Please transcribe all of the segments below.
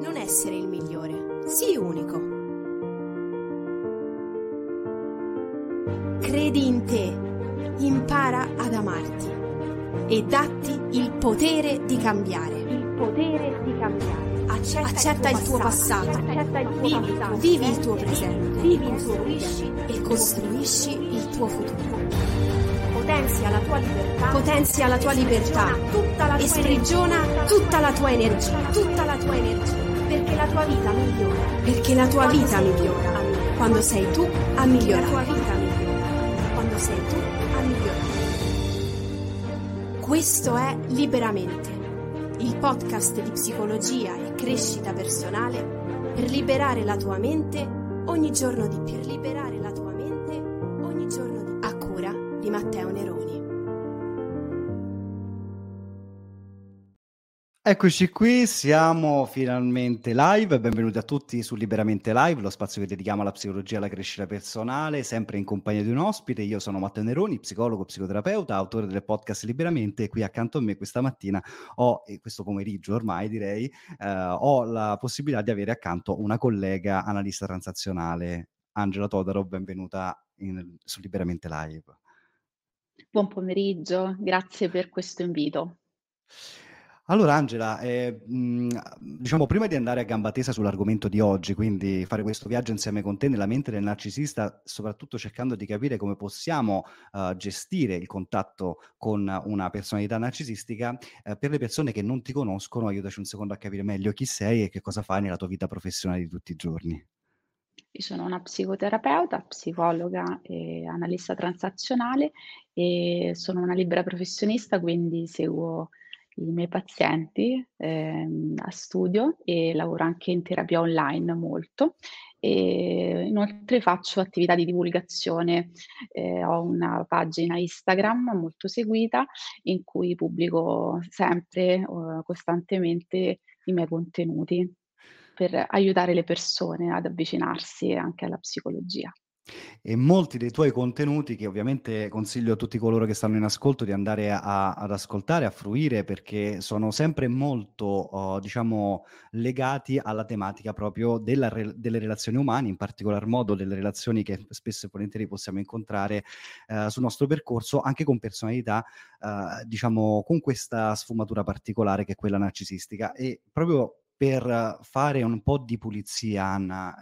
Non essere il migliore, sii unico. Credi in te, impara ad amarti e datti il potere di cambiare. Il potere di cambiare. Accetta, Accetta il tuo passato, Accetta il tuo vivi, passato. vivi il tuo presente Vivi il tuo presente. e costruisci il tuo futuro. Potenzia la tua libertà. Potenzia la tua libertà e sprigiona tutta la tua energia, tutta la tua energia. Perché la tua vita migliora. perché la tua Quando vita migliora a migliorare. quando sei tu a La tua migliorare. vita migliora. Quando sei tu a migliorare. Questo è Liberamente, il podcast di psicologia e crescita personale per liberare la tua mente ogni giorno di più. Per liberare la tua mente ogni giorno di più. A cura di Matteo Neroni. Eccoci qui, siamo finalmente live, benvenuti a tutti su Liberamente Live, lo spazio che dedichiamo alla psicologia e alla crescita personale, sempre in compagnia di un ospite. Io sono Matteo Neroni, psicologo, psicoterapeuta, autore del podcast Liberamente e qui accanto a me questa mattina ho, e questo pomeriggio ormai direi, eh, ho la possibilità di avere accanto una collega analista transazionale, Angela Todaro, benvenuta in- su Liberamente Live. Buon pomeriggio, grazie per questo invito. Allora Angela, eh, mh, diciamo prima di andare a gamba tesa sull'argomento di oggi, quindi fare questo viaggio insieme con te nella mente del narcisista, soprattutto cercando di capire come possiamo eh, gestire il contatto con una personalità narcisistica, eh, per le persone che non ti conoscono, aiutaci un secondo a capire meglio chi sei e che cosa fai nella tua vita professionale di tutti i giorni. Io sono una psicoterapeuta, psicologa e analista transazionale e sono una libera professionista, quindi seguo i miei pazienti ehm, a studio e lavoro anche in terapia online molto. E inoltre faccio attività di divulgazione, eh, ho una pagina Instagram molto seguita in cui pubblico sempre, eh, costantemente i miei contenuti per aiutare le persone ad avvicinarsi anche alla psicologia. E molti dei tuoi contenuti, che ovviamente consiglio a tutti coloro che stanno in ascolto di andare a- ad ascoltare, a fruire, perché sono sempre molto, oh, diciamo, legati alla tematica proprio della delle relazioni umane, in particolar modo delle relazioni che spesso e volentieri possiamo incontrare eh, sul nostro percorso, anche con personalità, eh, diciamo, con questa sfumatura particolare che è quella narcisistica. E proprio per fare un po' di pulizia, Anna,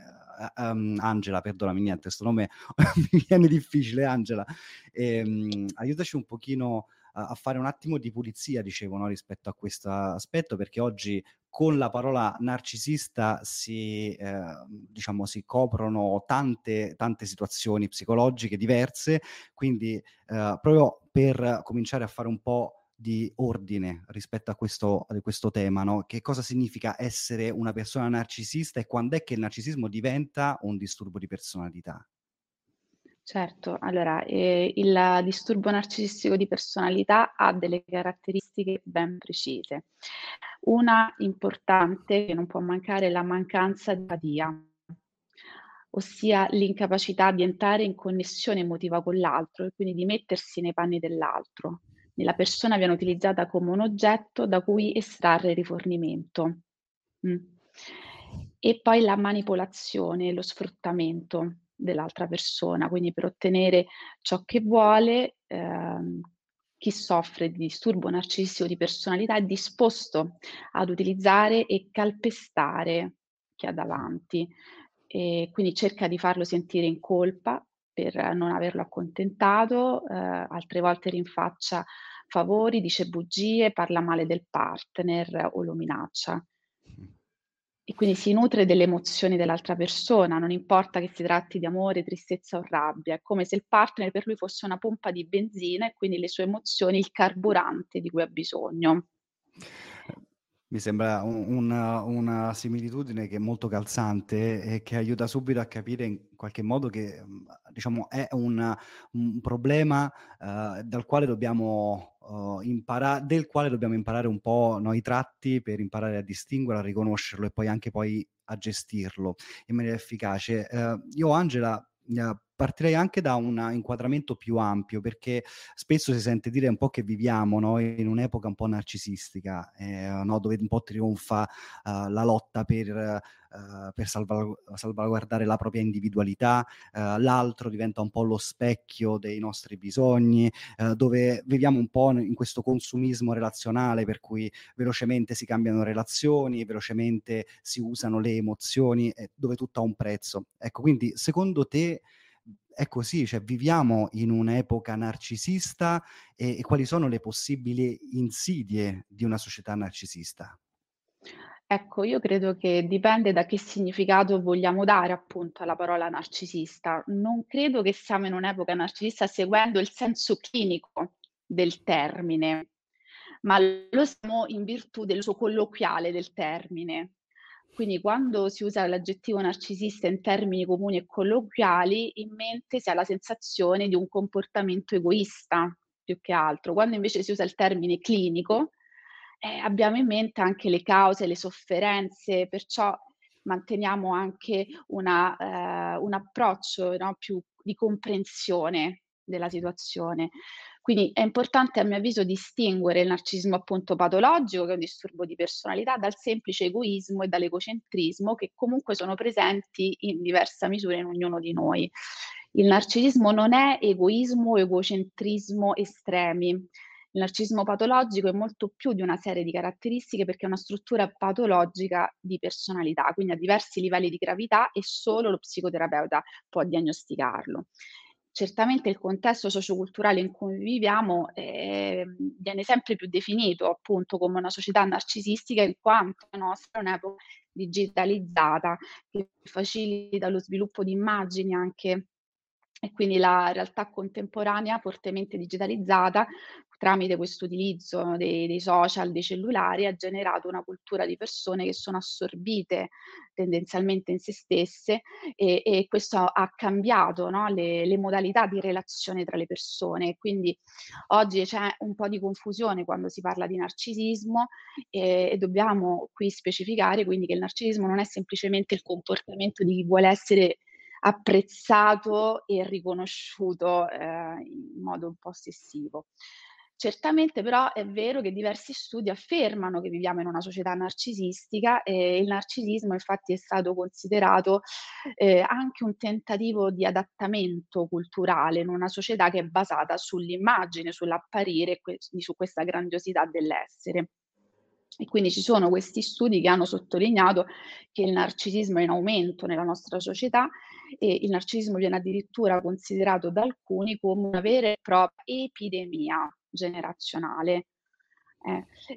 ehm, Angela, perdonami, niente, questo nome mi viene difficile, Angela. Ehm, aiutaci un pochino a, a fare un attimo di pulizia, dicevo, no, rispetto a questo aspetto, perché oggi con la parola narcisista si, eh, diciamo, si coprono tante, tante situazioni psicologiche diverse, quindi eh, proprio per cominciare a fare un po' di ordine rispetto a questo, a questo tema, no? Che cosa significa essere una persona narcisista e quando è che il narcisismo diventa un disturbo di personalità? Certo, allora, eh, il disturbo narcisistico di personalità ha delle caratteristiche ben precise. Una importante che non può mancare è la mancanza di empatia, ossia l'incapacità di entrare in connessione emotiva con l'altro e quindi di mettersi nei panni dell'altro. Nella persona viene utilizzata come un oggetto da cui estrarre rifornimento. Mm. E poi la manipolazione, lo sfruttamento dell'altra persona, quindi per ottenere ciò che vuole, ehm, chi soffre di disturbo narcisistico di personalità è disposto ad utilizzare e calpestare chi ha davanti e quindi cerca di farlo sentire in colpa per non averlo accontentato, eh, altre volte rinfaccia favori, dice bugie, parla male del partner o lo minaccia. E quindi si nutre delle emozioni dell'altra persona, non importa che si tratti di amore, tristezza o rabbia, è come se il partner per lui fosse una pompa di benzina e quindi le sue emozioni il carburante di cui ha bisogno. Mi sembra un- una, una similitudine che è molto calzante e che aiuta subito a capire in qualche modo che mm, diciamo, è un, un problema eh, dal quale dobbiamo uh, imparare, del quale dobbiamo imparare un po' noi tratti per imparare a distinguerlo, a riconoscerlo e poi anche poi a gestirlo in maniera efficace. Eh, io, Angela, partirei anche da un inquadramento più ampio, perché spesso si sente dire un po' che viviamo no, in un'epoca un po' narcisistica, eh, no, dove un po' trionfa uh, la lotta per uh, per salvagu- salvaguardare la propria individualità, uh, l'altro diventa un po' lo specchio dei nostri bisogni, dove viviamo un po' in questo consumismo relazionale per cui velocemente si cambiano relazioni, velocemente si usano le emozioni, eh, dove tutto ha un prezzo. Ecco, quindi secondo te è così, cioè viviamo in un'epoca narcisista e, e quali sono le possibili insidie di una società narcisista? Ecco, io credo che dipende da che significato vogliamo dare appunto alla parola narcisista. Non credo che siamo in un'epoca narcisista seguendo il senso clinico del termine, ma lo siamo in virtù dell'uso colloquiale del termine. Quindi quando si usa l'aggettivo narcisista in termini comuni e colloquiali, in mente si ha la sensazione di un comportamento egoista più che altro. Quando invece si usa il termine clinico, eh, abbiamo in mente anche le cause, le sofferenze, perciò manteniamo anche una, eh, un approccio no, più di comprensione della situazione. Quindi è importante a mio avviso distinguere il narcisismo appunto patologico, che è un disturbo di personalità, dal semplice egoismo e dall'egocentrismo, che comunque sono presenti in diversa misura in ognuno di noi. Il narcisismo non è egoismo o egocentrismo estremi, il narcisismo patologico è molto più di una serie di caratteristiche perché è una struttura patologica di personalità, quindi ha diversi livelli di gravità e solo lo psicoterapeuta può diagnosticarlo. Certamente il contesto socioculturale in cui viviamo eh, viene sempre più definito appunto come una società narcisistica in quanto la nostra è un'epoca digitalizzata che facilita lo sviluppo di immagini anche e quindi la realtà contemporanea fortemente digitalizzata tramite questo utilizzo dei, dei, social, dei cellulari, ha generato una cultura di persone che sono assorbite tendenzialmente in se stesse e, e questo ha cambiato no? le, le, modalità di relazione tra le persone. Quindi oggi c'è un po' di confusione quando si parla di narcisismo e, e dobbiamo qui specificare quindi che il narcisismo non è semplicemente il comportamento di chi vuole essere apprezzato e riconosciuto eh, in modo un po' ossessivo. Certamente però è vero che diversi studi affermano che viviamo in una società narcisistica e il narcisismo infatti è stato considerato eh, anche un tentativo di adattamento culturale in una società che è basata sull'immagine, sull'apparire que- su questa grandiosità dell'essere. E quindi ci sono questi studi che hanno sottolineato che il narcisismo è in aumento nella nostra società e il narcisismo viene addirittura considerato da alcuni come una vera e propria epidemia generazionale.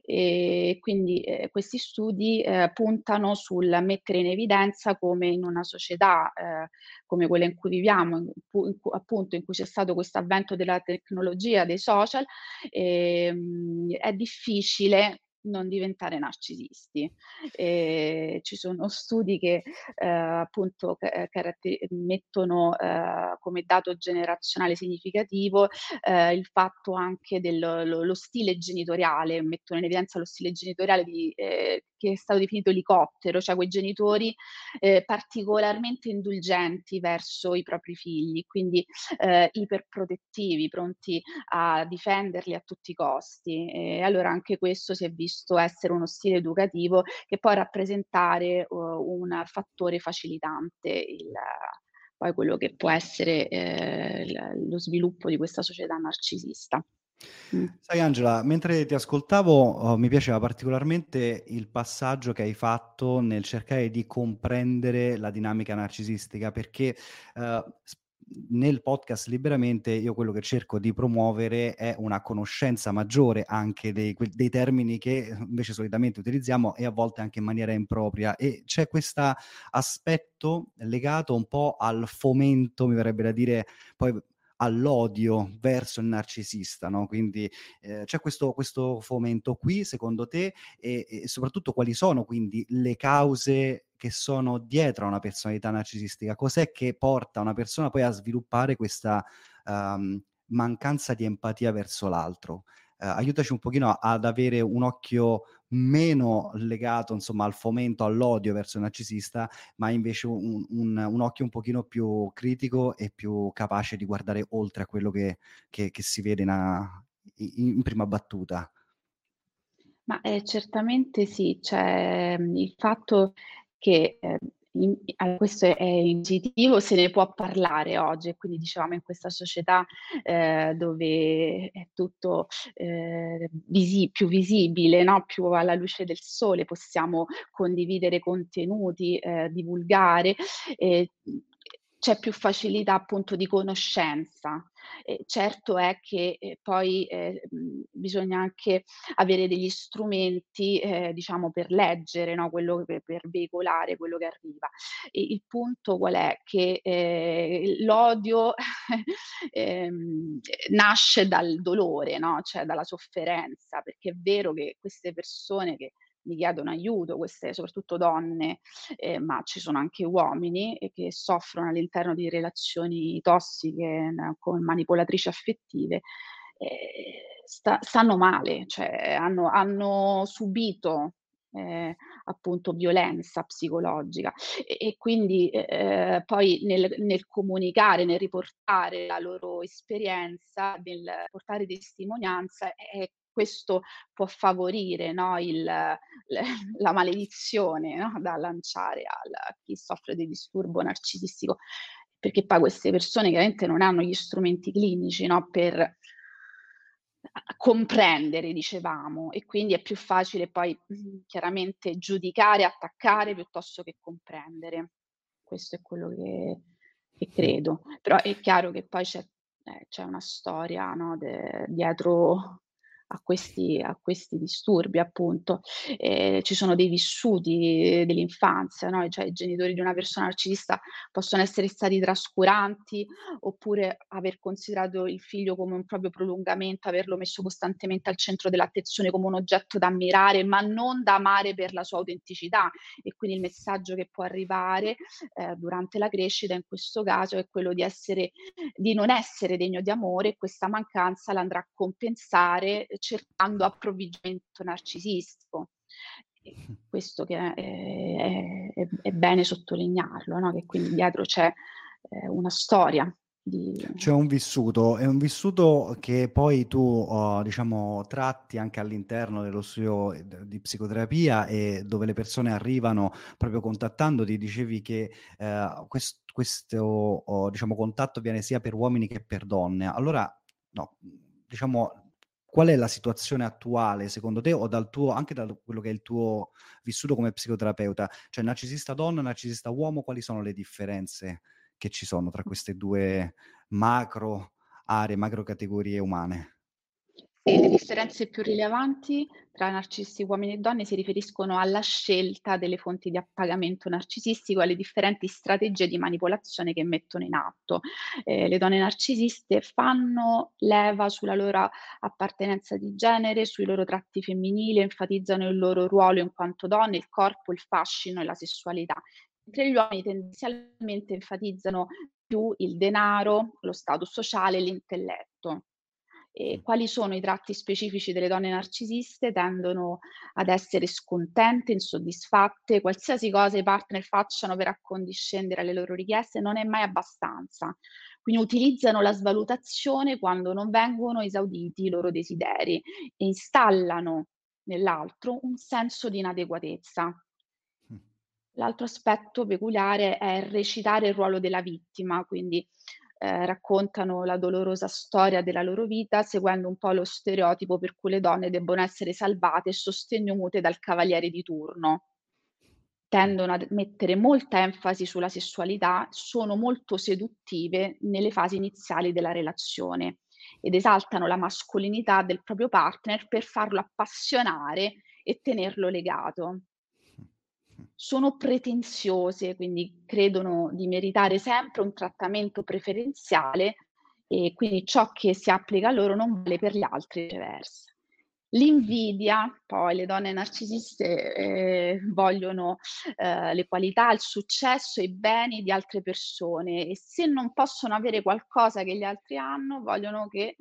Eh, quindi eh, questi studi eh, puntano sul mettere in evidenza come in una società eh, come quella in cui viviamo, in in appunto in cui c'è stato questo avvento della tecnologia, dei social, ehm, è difficile non diventare narcisisti. E ci sono studi che eh, appunto eh, caratter- mettono eh, come dato generazionale significativo eh, il fatto anche dello stile genitoriale, mettono in evidenza lo stile genitoriale di, eh, che è stato definito elicottero, cioè quei genitori eh, particolarmente indulgenti verso i propri figli, quindi iperprotettivi, pronti a difenderli a tutti i costi. E allora anche questo si è visto visto essere uno stile educativo che può rappresentare uh, un fattore facilitante il, poi quello che può essere eh, lo sviluppo di questa società narcisista. Mm. Sai Angela, mentre ti ascoltavo oh, mi piaceva particolarmente il passaggio che hai fatto nel cercare di comprendere la dinamica narcisistica perché eh, nel podcast Liberamente io quello che cerco di promuovere è una conoscenza maggiore anche dei, dei termini che invece solitamente utilizziamo e a volte anche in maniera impropria. E c'è questo aspetto legato un po' al fomento, mi verrebbe da dire, poi all'odio verso il narcisista, no? Quindi eh, c'è questo, questo, fomento qui, secondo te, e, e, soprattutto quali sono quindi le cause che sono dietro a una personalità narcisistica? Cos'è che porta una persona poi a sviluppare questa um, mancanza di empatia verso l'altro? Uh, aiutaci un pochino ad avere un occhio meno legato insomma al fomento, all'odio verso il narcisista, ma invece un, un, un, occhio un pochino più critico e più capace di guardare oltre a quello che, che, che si vede in, in, prima battuta. Ma eh, certamente sì, cioè, il fatto che eh, in, questo è intuitivo, se ne può parlare oggi, quindi dicevamo in questa società eh, dove è tutto eh, visi- più visibile, no? più alla luce del sole, possiamo condividere contenuti, eh, divulgare c'è più facilità appunto di conoscenza. Eh, certo è che eh, poi eh, bisogna anche avere degli strumenti, eh, diciamo, per leggere no? quello per, per, veicolare quello che arriva. E il punto qual è? Che eh, l'odio ehm, nasce dal dolore, no? cioè dalla sofferenza, perché è vero che queste persone che mi chiedono aiuto, queste soprattutto donne, eh, ma ci sono anche uomini eh, che soffrono all'interno di relazioni tossiche con manipolatrici affettive, eh, sta, stanno male, cioè hanno, hanno subito eh, appunto violenza psicologica. E, e quindi eh, poi nel, nel, comunicare, nel riportare la loro esperienza, nel portare testimonianza è questo può favorire no, il, la maledizione no, da lanciare a chi soffre di disturbo narcisistico, perché poi queste persone chiaramente non hanno gli strumenti clinici no, per comprendere, dicevamo, e quindi è più facile poi chiaramente giudicare, attaccare piuttosto che comprendere. Questo è quello che, che credo. Però è chiaro che poi c'è, eh, c'è una storia no, de, dietro a questi, a questi disturbi, appunto. Eh, ci sono dei vissuti dell'infanzia, no? cioè i genitori di una persona narcisista possono essere stati trascuranti oppure aver considerato il figlio come un proprio prolungamento, averlo messo costantemente al centro dell'attenzione come un oggetto da ammirare, ma non da amare per la sua autenticità. E quindi il messaggio che può arrivare eh, durante la crescita in questo caso è quello di essere, di non essere degno di amore e questa mancanza l'andrà a compensare cercando approvvigionamento narcisistico. Questo che è, è, è bene sottolinearlo, no? che quindi dietro c'è eh, una storia di... C'è un vissuto, è un vissuto che poi tu, uh, diciamo, tratti anche all'interno dello studio di psicoterapia e dove le persone arrivano proprio contattandoti, dicevi che uh, quest- questo, uh, diciamo, contatto avviene sia per uomini che per donne. Allora, no, diciamo, qual è la situazione attuale secondo te o dal tuo, anche da quello che è il tuo vissuto come psicoterapeuta? Cioè narcisista donna, narcisista uomo, quali sono le differenze che ci sono tra queste due macro aree, macro categorie umane? Sì, le differenze più rilevanti tra narcisisti uomini e donne si riferiscono alla scelta delle fonti di appagamento narcisistico e alle differenti strategie di manipolazione che mettono in atto. Eh, le donne narcisiste fanno leva sulla loro appartenenza di genere, sui loro tratti femminili, enfatizzano il loro ruolo in quanto donne, il corpo, il fascino e la sessualità. Mentre gli uomini tendenzialmente enfatizzano più il denaro, lo status sociale e l'intelletto. E quali sono i tratti specifici delle donne narcisiste? Tendono ad essere scontente, insoddisfatte, qualsiasi cosa i partner facciano per accondiscendere alle loro richieste non è mai abbastanza. Quindi utilizzano la svalutazione quando non vengono esauditi i loro desideri e installano nell'altro un senso di inadeguatezza. L'altro aspetto peculiare è recitare il ruolo della vittima, quindi eh, raccontano la dolorosa storia della loro vita seguendo un po' lo stereotipo per cui le donne debbono essere salvate e sostenute dal cavaliere di turno. Tendono a mettere molta enfasi sulla sessualità, sono molto seduttive nelle fasi iniziali della relazione ed esaltano la mascolinità del proprio partner per farlo appassionare e tenerlo legato sono pretenziose, quindi credono di meritare sempre un trattamento preferenziale e quindi ciò che si applica a loro non vale per gli altri viceversa. L'invidia, poi le donne narcisiste eh, vogliono eh, le qualità, il successo e i beni di altre persone e se non possono avere qualcosa che gli altri hanno, vogliono che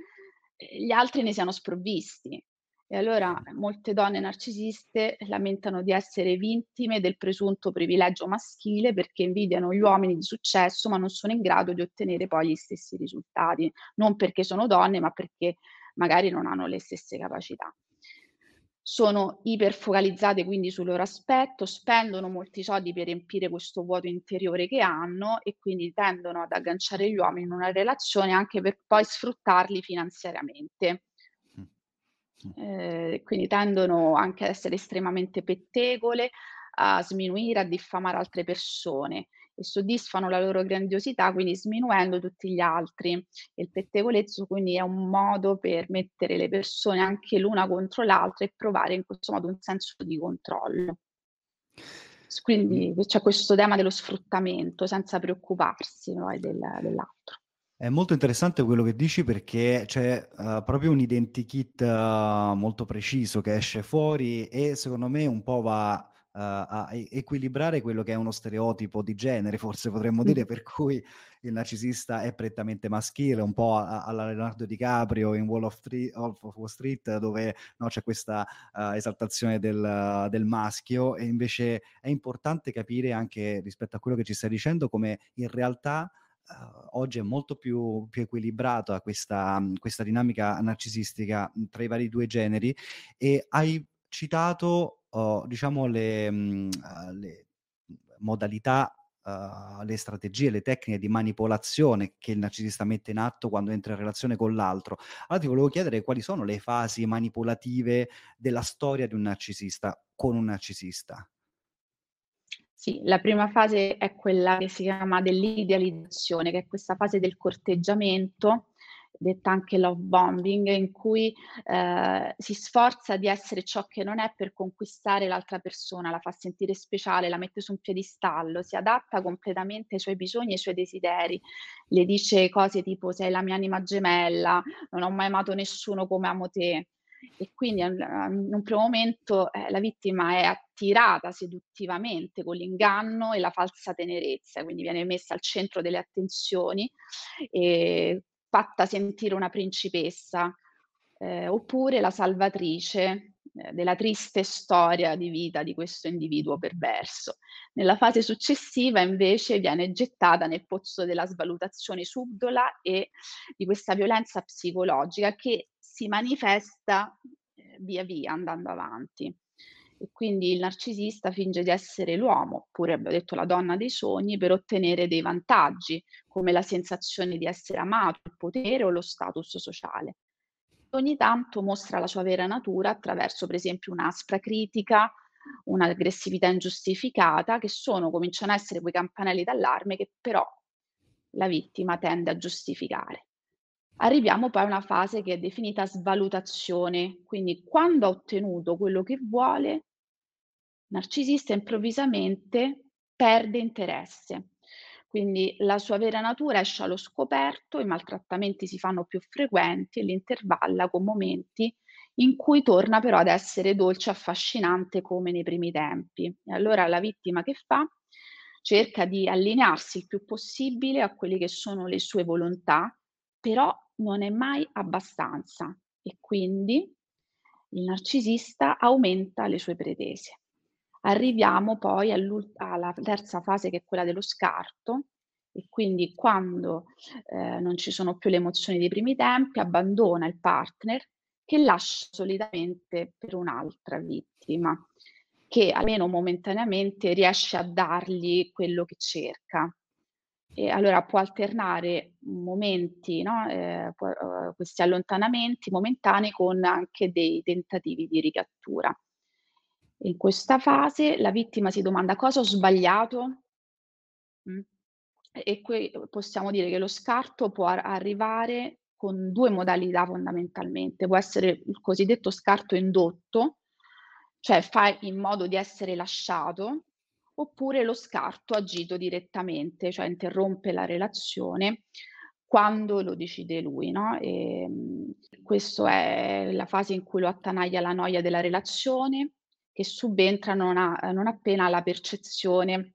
eh, gli altri ne siano sprovvisti E allora molte donne narcisiste lamentano di essere vittime del presunto privilegio maschile perché invidiano gli uomini di successo ma non sono in grado di ottenere poi gli stessi risultati, non perché sono donne ma perché magari non hanno le stesse capacità sono iperfocalizzate quindi sul loro aspetto, spendono molti soldi per riempire questo vuoto interiore che hanno e quindi tendono ad agganciare gli uomini in una relazione anche per poi sfruttarli finanziariamente. Eh, quindi tendono anche ad essere estremamente pettegole, a sminuire, a diffamare altre persone e soddisfano la loro grandiosità, quindi sminuendo tutti gli altri. E il pettegolezzo quindi è un modo per mettere le persone anche l'una contro l'altra e provare in questo modo un senso di controllo. Quindi c'è questo tema dello sfruttamento senza preoccuparsi poi del, dell'altro. È molto interessante quello che dici perché c'è uh, proprio un identikit uh, molto preciso che esce fuori e secondo me un po' va uh, a equilibrare quello che è uno stereotipo di genere, forse potremmo dire, per cui il narcisista è prettamente maschile, un po' alla Leonardo DiCaprio in Wall of, Three, of Wall Street, dove no, c'è questa esaltazione del, del, maschio, e invece è importante capire anche rispetto a quello che ci stai dicendo come in realtà oggi è molto più, più equilibrata questa, questa, dinamica narcisistica tra i vari due generi e hai citato uh, diciamo le, mh, uh, le modalità, uh, le strategie, le tecniche di manipolazione che il narcisista mette in atto quando entra in relazione con l'altro. Allora ti volevo chiedere quali sono le fasi manipolative della storia di un narcisista con un narcisista. Sì, la prima fase è quella che si chiama dell'idealizzazione, che è questa fase del corteggiamento detta anche love bombing, in cui eh, si sforza di essere ciò che non è per conquistare l'altra persona, la fa sentire speciale, la mette su un piedistallo, si adatta completamente ai suoi bisogni e ai suoi desideri, le dice cose tipo sei la mia anima gemella, non ho mai amato nessuno come amo te. E quindi in un primo momento eh, la vittima è attirata seduttivamente con l'inganno e la falsa tenerezza, quindi viene messa al centro delle attenzioni e fatta sentire una principessa, eh, oppure la salvatrice eh, della triste storia di vita di questo individuo perverso. Nella fase successiva invece viene gettata nel pozzo della svalutazione subdola e di questa violenza psicologica che si manifesta eh, via via andando avanti e quindi il narcisista finge di essere l'uomo, oppure abbiamo detto la donna dei sogni, per ottenere dei vantaggi, come la sensazione di essere amato, il potere o lo status sociale. Ogni tanto mostra la sua vera natura attraverso, per esempio, un'aspra critica, un'aggressività ingiustificata, che sono, cominciano a essere quei campanelli d'allarme che però la vittima tende a giustificare. Arriviamo poi a una fase che è definita svalutazione, quindi quando ha ottenuto quello che vuole, narcisista improvvisamente perde interesse. Quindi la sua vera natura esce allo scoperto, i maltrattamenti si fanno più frequenti e li intervalla con momenti in cui torna però ad essere dolce e affascinante come nei primi tempi. E allora la vittima che fa? Cerca di allinearsi il più possibile a quelle che sono le sue volontà, però non è mai abbastanza e quindi il narcisista aumenta le sue pretese. Arriviamo poi alla terza fase che è quella dello scarto e quindi quando eh, non ci sono più le emozioni dei primi tempi abbandona il partner che lascia solitamente per un'altra vittima che almeno momentaneamente riesce a dargli quello che cerca. E allora può alternare momenti, no, eh, può, uh, questi allontanamenti momentanei con anche dei tentativi di ricattura. In questa fase la vittima si domanda cosa ho sbagliato? Mm. E qui possiamo dire che lo scarto può arrivare con due modalità fondamentalmente. Può essere il cosiddetto scarto indotto, cioè fai in modo di essere lasciato, oppure lo scarto agito direttamente, cioè interrompe la relazione quando lo decide lui. No? E, ehm, questa è la fase in cui lo attanaglia la noia della relazione, che subentra non, ha, non appena la percezione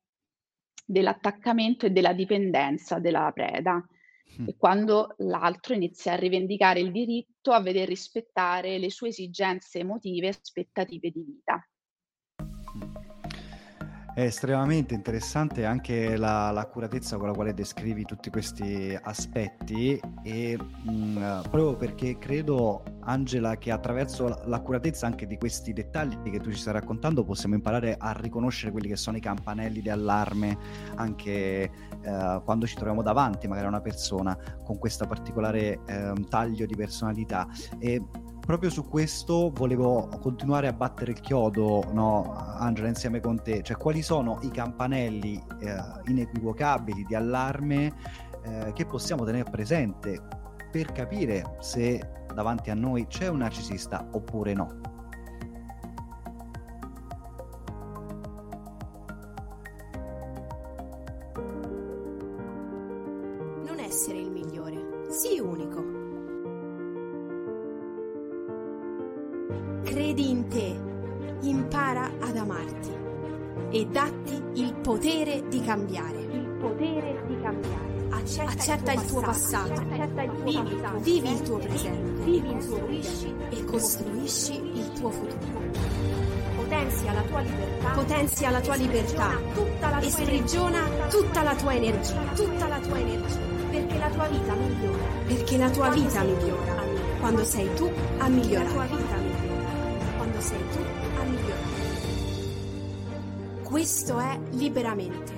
dell'attaccamento e della dipendenza della preda. e quando l'altro inizia a rivendicare il diritto a veder rispettare le sue esigenze emotive e aspettative di vita. È estremamente interessante anche la, l'accuratezza con la quale descrivi tutti questi aspetti e mh, mm, proprio perché credo, Angela, che attraverso l'accuratezza anche di questi dettagli che tu ci stai raccontando possiamo imparare a riconoscere quelli che sono i campanelli di allarme anche eh, quando ci troviamo davanti magari a una persona con questo particolare eh, taglio di personalità. E proprio su questo volevo continuare a battere il chiodo, no, Angela, insieme con te. Cioè, quali sono i campanelli eh, inequivocabili di allarme eh, che possiamo tenere presente per capire se davanti a noi c'è un narcisista oppure no? Vivi, vivi il tuo presente Vivi il tuo presente. e costruisci il tuo futuro. Potenzia la tua libertà. Potenzia la tua libertà Tutta la tua e sprigiona tutta la tua energia, tutta la tua energia, Perché la tua vita migliora. perché la tua vita migliora migliorare. quando sei tu a La tua migliorare. vita migliora. Quando sei tu a migliorare. Questo è Liberamente,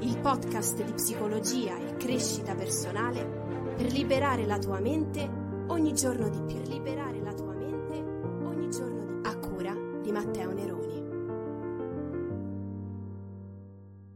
il podcast di psicologia e crescita personale per liberare la tua mente ogni giorno di più.